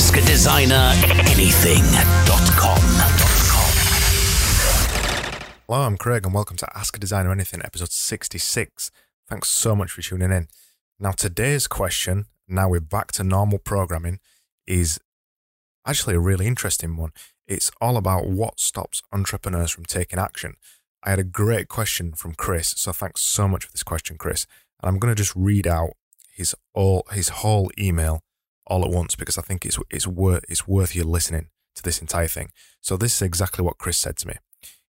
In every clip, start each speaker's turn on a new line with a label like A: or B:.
A: Ask a Designer Anything.com.
B: Hello, I'm Craig, and welcome to Ask a Designer Anything, episode 66. Thanks so much for tuning in. Now, today's question, now we're back to normal programming, is actually a really interesting one. It's all about what stops entrepreneurs from taking action. I had a great question from Chris, so thanks so much for this question, Chris. And I'm going to just read out his all his whole email all at once because I think it's it's worth it's worth you listening to this entire thing. So this is exactly what Chris said to me.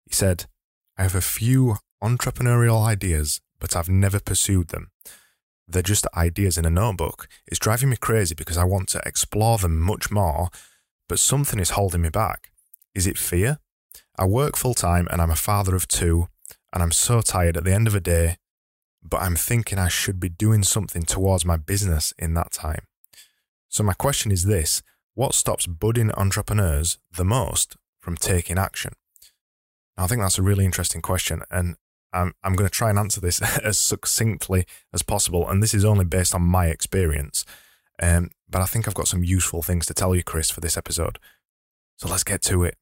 B: He said, "I have a few entrepreneurial ideas, but I've never pursued them. They're just ideas in a notebook. It's driving me crazy because I want to explore them much more, but something is holding me back. Is it fear? I work full time and I'm a father of two, and I'm so tired at the end of a day, but I'm thinking I should be doing something towards my business in that time. So, my question is this what stops budding entrepreneurs the most from taking action? I think that's a really interesting question, and I'm, I'm going to try and answer this as succinctly as possible. And this is only based on my experience. Um, but I think I've got some useful things to tell you, Chris, for this episode. So let's get to it.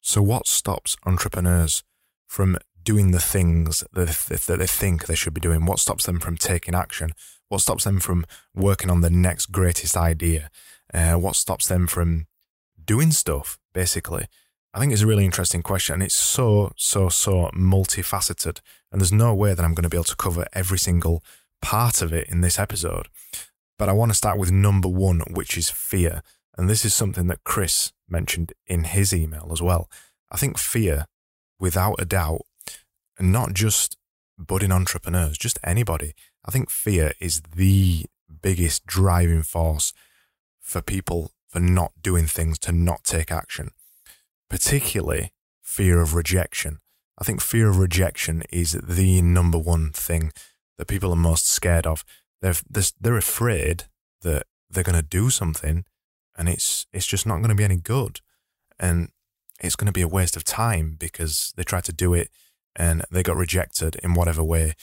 B: So, what stops entrepreneurs from doing the things that, that they think they should be doing? What stops them from taking action? What stops them from working on the next greatest idea? Uh, what stops them from doing stuff, basically? I think it's a really interesting question and it's so, so, so multifaceted. And there's no way that I'm going to be able to cover every single part of it in this episode. But I want to start with number one, which is fear. And this is something that Chris mentioned in his email as well. I think fear, without a doubt, and not just budding entrepreneurs, just anybody, I think fear is the biggest driving force for people for not doing things, to not take action, particularly fear of rejection. I think fear of rejection is the number one thing that people are most scared of. They're, they're afraid that they're going to do something and it's, it's just not going to be any good. And it's going to be a waste of time because they tried to do it and they got rejected in whatever way.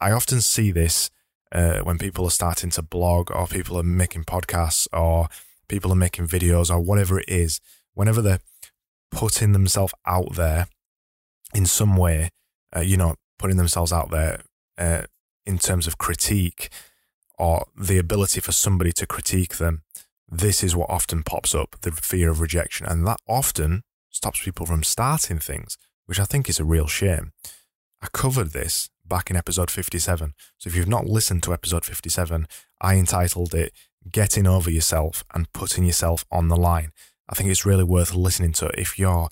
B: I often see this uh, when people are starting to blog or people are making podcasts or people are making videos or whatever it is. Whenever they're putting themselves out there in some way, uh, you know, putting themselves out there uh, in terms of critique or the ability for somebody to critique them, this is what often pops up the fear of rejection. And that often stops people from starting things, which I think is a real shame. I covered this back in episode 57. So if you've not listened to episode 57, I entitled it Getting Over Yourself and Putting Yourself on the Line. I think it's really worth listening to if you're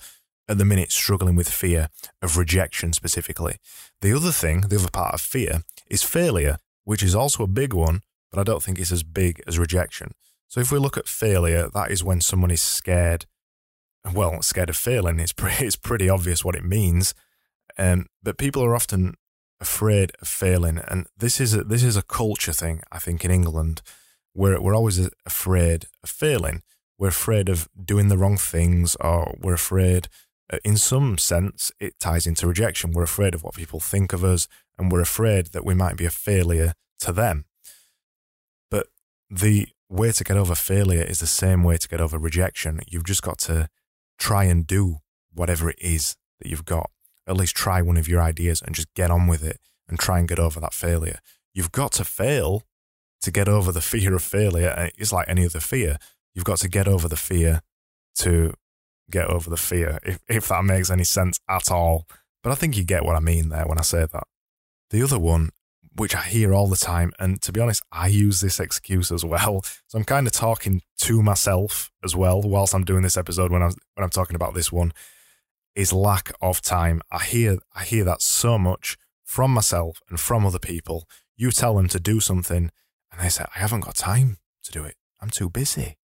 B: at the minute struggling with fear of rejection specifically. The other thing, the other part of fear, is failure, which is also a big one, but I don't think it's as big as rejection. So if we look at failure, that is when someone is scared, well, scared of failing. It's pretty, it's pretty obvious what it means. Um, but people are often afraid of failing, and this is a, this is a culture thing. I think in England, where we're always afraid of failing. We're afraid of doing the wrong things, or we're afraid. Uh, in some sense, it ties into rejection. We're afraid of what people think of us, and we're afraid that we might be a failure to them. But the way to get over failure is the same way to get over rejection. You've just got to try and do whatever it is that you've got at least try one of your ideas and just get on with it and try and get over that failure. You've got to fail to get over the fear of failure. It's like any other fear. You've got to get over the fear to get over the fear, if, if that makes any sense at all. But I think you get what I mean there when I say that. The other one, which I hear all the time, and to be honest, I use this excuse as well. So I'm kind of talking to myself as well whilst I'm doing this episode when I'm when I'm talking about this one is lack of time. I hear I hear that so much from myself and from other people. You tell them to do something and they say, I haven't got time to do it. I'm too busy.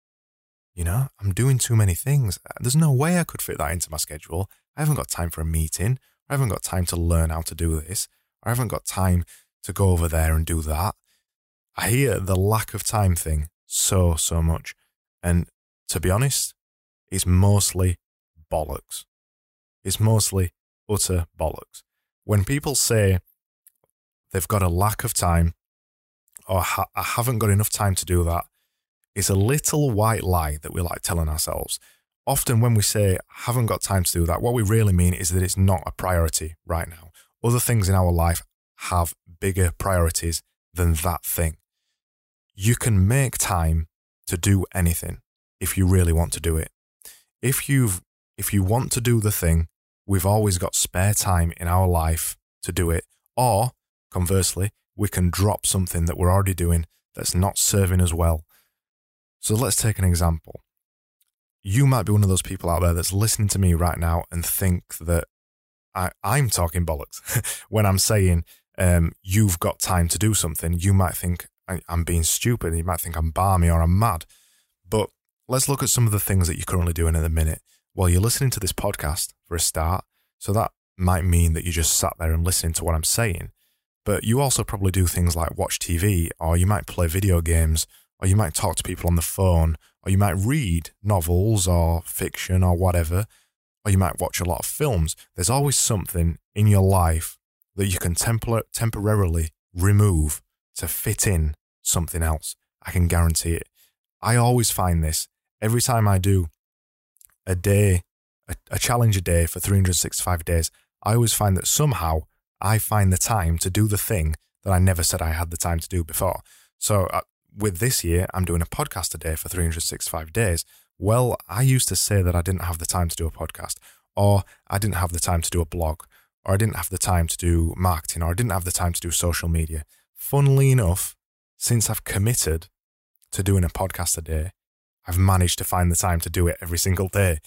B: You know, I'm doing too many things. There's no way I could fit that into my schedule. I haven't got time for a meeting. I haven't got time to learn how to do this. I haven't got time to go over there and do that. I hear the lack of time thing so, so much. And to be honest, it's mostly bollocks is mostly utter bollocks. When people say they've got a lack of time or ha- I haven't got enough time to do that, It's a little white lie that we like telling ourselves. Often, when we say, haven't got time to do that, what we really mean is that it's not a priority right now. Other things in our life have bigger priorities than that thing. You can make time to do anything if you really want to do it. If you've if you want to do the thing, we've always got spare time in our life to do it. Or conversely, we can drop something that we're already doing that's not serving us well. So let's take an example. You might be one of those people out there that's listening to me right now and think that I, am talking bollocks when I'm saying um, you've got time to do something. You might think I, I'm being stupid. You might think I'm balmy or I'm mad. But let's look at some of the things that you're currently doing at the minute. Well, you're listening to this podcast for a start. So that might mean that you just sat there and listening to what I'm saying. But you also probably do things like watch TV, or you might play video games, or you might talk to people on the phone, or you might read novels or fiction or whatever, or you might watch a lot of films. There's always something in your life that you can tempor- temporarily remove to fit in something else. I can guarantee it. I always find this every time I do a day, a, a challenge a day for 365 days. I always find that somehow I find the time to do the thing that I never said I had the time to do before. So uh, with this year, I'm doing a podcast a day for 365 days. Well, I used to say that I didn't have the time to do a podcast, or I didn't have the time to do a blog, or I didn't have the time to do marketing, or I didn't have the time to do social media. Funnily enough, since I've committed to doing a podcast a day, I've managed to find the time to do it every single day.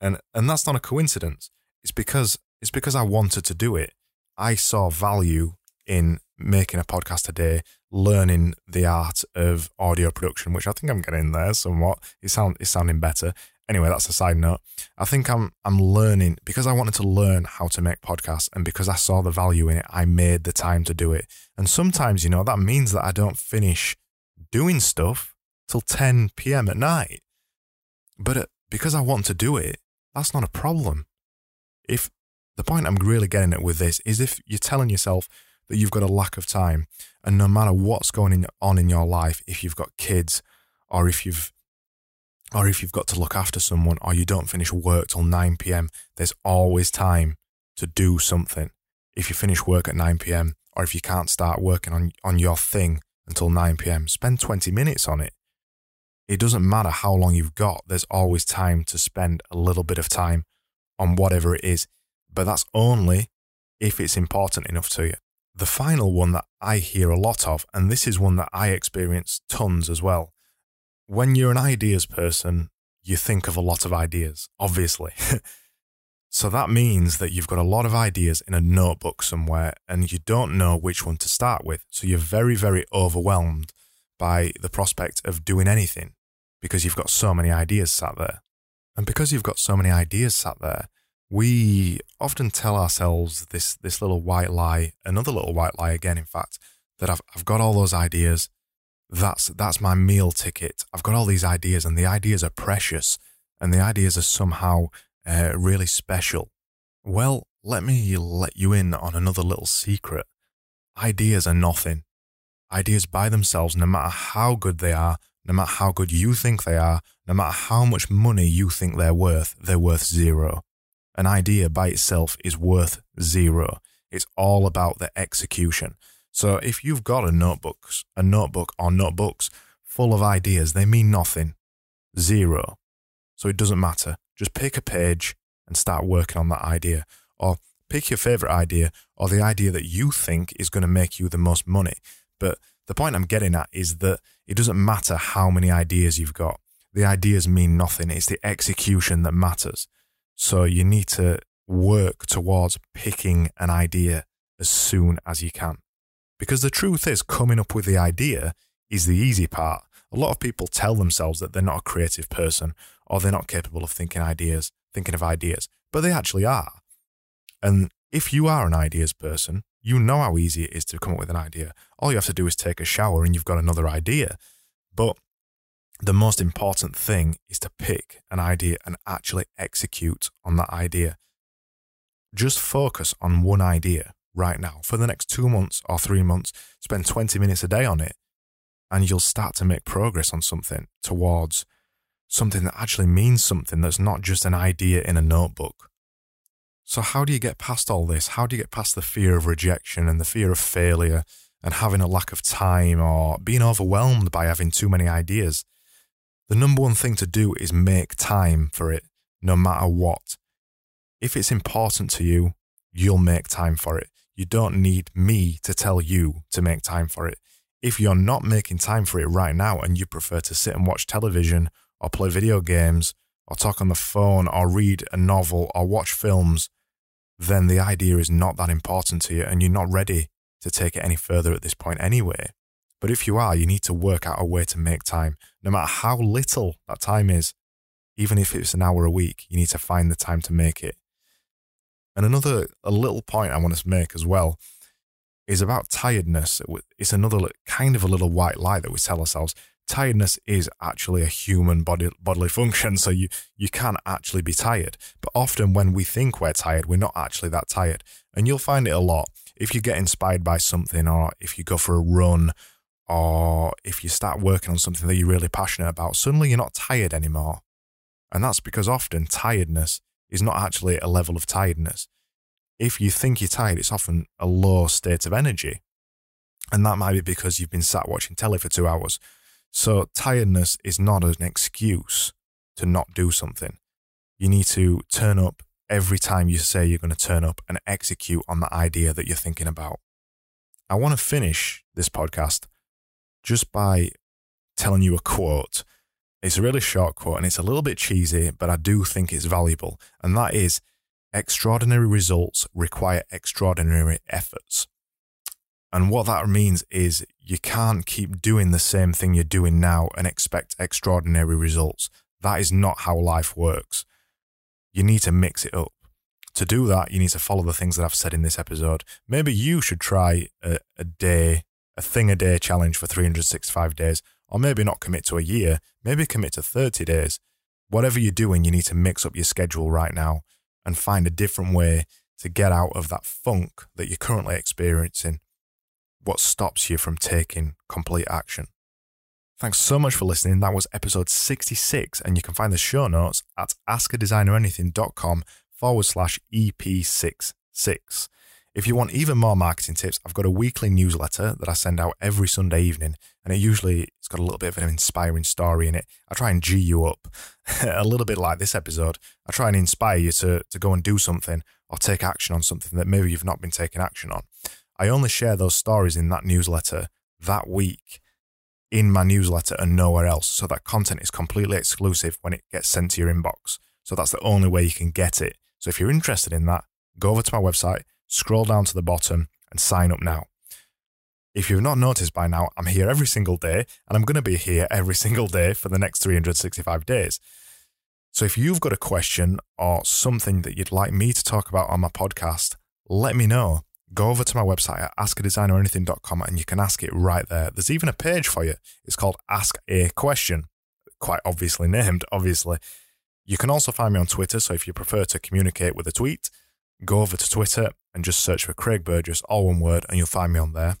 B: And and that's not a coincidence. It's because it's because I wanted to do it. I saw value in making a podcast a day, learning the art of audio production, which I think I'm getting there somewhat. It sound it's sounding better. Anyway, that's a side note. I think I'm I'm learning because I wanted to learn how to make podcasts and because I saw the value in it, I made the time to do it. And sometimes, you know, that means that I don't finish doing stuff till 10 p.m. at night. But uh, because I want to do it, that's not a problem. If the point I'm really getting at with this is if you're telling yourself that you've got a lack of time, and no matter what's going on in your life, if you've got kids, or if you've or if you've got to look after someone, or you don't finish work till 9 p.m., there's always time to do something. If you finish work at 9 p.m., or if you can't start working on, on your thing until 9 p.m., spend 20 minutes on it. It doesn't matter how long you've got, there's always time to spend a little bit of time on whatever it is but that's only if it's important enough to you. The final one that I hear a lot of, and this is one that I experience tons as well. When you're an ideas person, you think of a lot of ideas, obviously. so that means that you've got a lot of ideas in a notebook somewhere and you don't know which one to start with. So you're very, very overwhelmed by the prospect of doing anything because you've got so many ideas sat there. And because you've got so many ideas sat there, we often tell ourselves this this little white lie, another little white lie again, in fact, that I've I've got all those ideas. That's that's my meal ticket. I've got all these ideas, and the ideas are precious, and the ideas are somehow uh, really special. Well, let me let you in on another little secret. Ideas are nothing. Ideas by themselves, no matter how good they are, no matter how good you think they are, no matter how much money you think they're worth, they're worth zero an idea by itself is worth zero. It's all about the execution. So if you've got a notebook, a notebook or notebooks full of ideas, they mean nothing. Zero. So it doesn't matter. Just pick a page and start working on that idea. Or pick your favorite idea or the idea that you think is going to make you the most money. But the point I'm getting at is that it doesn't matter how many ideas you've got. The ideas mean nothing. It's the execution that matters. So you need to work towards picking an idea as soon as you can. Because the truth is, coming up with the idea is the easy part. A lot of people tell themselves that they're not a creative person or they're not capable of thinking ideas, thinking of ideas, but they actually are. And if you are an ideas person, you know how easy it is to come up with an idea. All you have to do is take a shower and you've got another idea. But the most important thing is to pick an idea and actually execute on that idea. Just focus on one idea right now for the next two months or three months. Spend 20 minutes a day on it and you'll start to make progress on something towards something that actually means something that's not just an idea in a notebook. So, how do you get past all this? How do you get past the fear of rejection and the fear of failure and having a lack of time or being overwhelmed by having too many ideas? The number one thing to do is make time for it, no matter what. If it's important to you, you'll make time for it. You don't need me to tell you to make time for it. If you're not making time for it right now and you prefer to sit and watch television or play video games or talk on the phone or read a novel or watch films, then the idea is not that important to you and you're not ready to take it any further at this point anyway. But if you are, you need to work out a way to make time, no matter how little that time is. Even if it's an hour a week, you need to find the time to make it. And another a little point I want to make as well is about tiredness. It's another kind of a little white lie that we tell ourselves tiredness is actually a human body, bodily function. So you, you can actually be tired. But often when we think we're tired, we're not actually that tired. And you'll find it a lot. If you get inspired by something, or if you go for a run, or if you start working on something that you're really passionate about, suddenly you're not tired anymore. And that's because often tiredness is not actually a level of tiredness. If you think you're tired, it's often a low state of energy. And that might be because you've been sat watching telly for two hours so tiredness is not an excuse to not do something. You need to turn up every time you say you're going to turn up and execute on the idea that you're thinking about. I want to finish this podcast just by telling you a quote. It's a really short quote and it's a little bit cheesy, but I do think it's valuable. And that is extraordinary results require extraordinary efforts. And what that means is you can't keep doing the same thing you're doing now and expect extraordinary results. That is not how life works. You need to mix it up. To do that, you need to follow the things that I've said in this episode. Maybe you should try a, a day, a thing a day challenge for 365 days, or maybe not commit to a year, maybe commit to 30 days. Whatever you're doing, you need to mix up your schedule right now and find a different way to get out of that funk that you're currently experiencing what stops you from taking complete action. Thanks so much for listening. That was episode 66, and you can find the show notes at askadesigneranything.com forward slash EP66. If you want even more marketing tips, I've got a weekly newsletter that I send out every Sunday evening, and it usually it's got a little bit of an inspiring story in it. I try and G you up a little bit like this episode. I try and inspire you to, to go and do something or take action on something that maybe you've not been taking action on. I only share those stories in that newsletter that week in my newsletter and nowhere else. So that content is completely exclusive when it gets sent to your inbox. So that's the only way you can get it. So if you're interested in that, go over to my website, scroll down to the bottom and sign up now. If you've not noticed by now, I'm here every single day and I'm going to be here every single day for the next 365 days. So if you've got a question or something that you'd like me to talk about on my podcast, let me know go over to my website at askadesigneranything.com and you can ask it right there. There's even a page for you. It's called Ask a Question, quite obviously named, obviously. You can also find me on Twitter. So if you prefer to communicate with a tweet, go over to Twitter and just search for Craig Burgess, all one word, and you'll find me on there.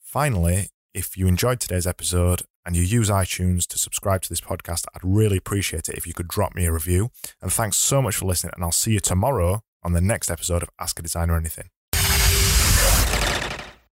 B: Finally, if you enjoyed today's episode and you use iTunes to subscribe to this podcast, I'd really appreciate it if you could drop me a review. And thanks so much for listening, and I'll see you tomorrow on the next episode of Ask a Designer Anything.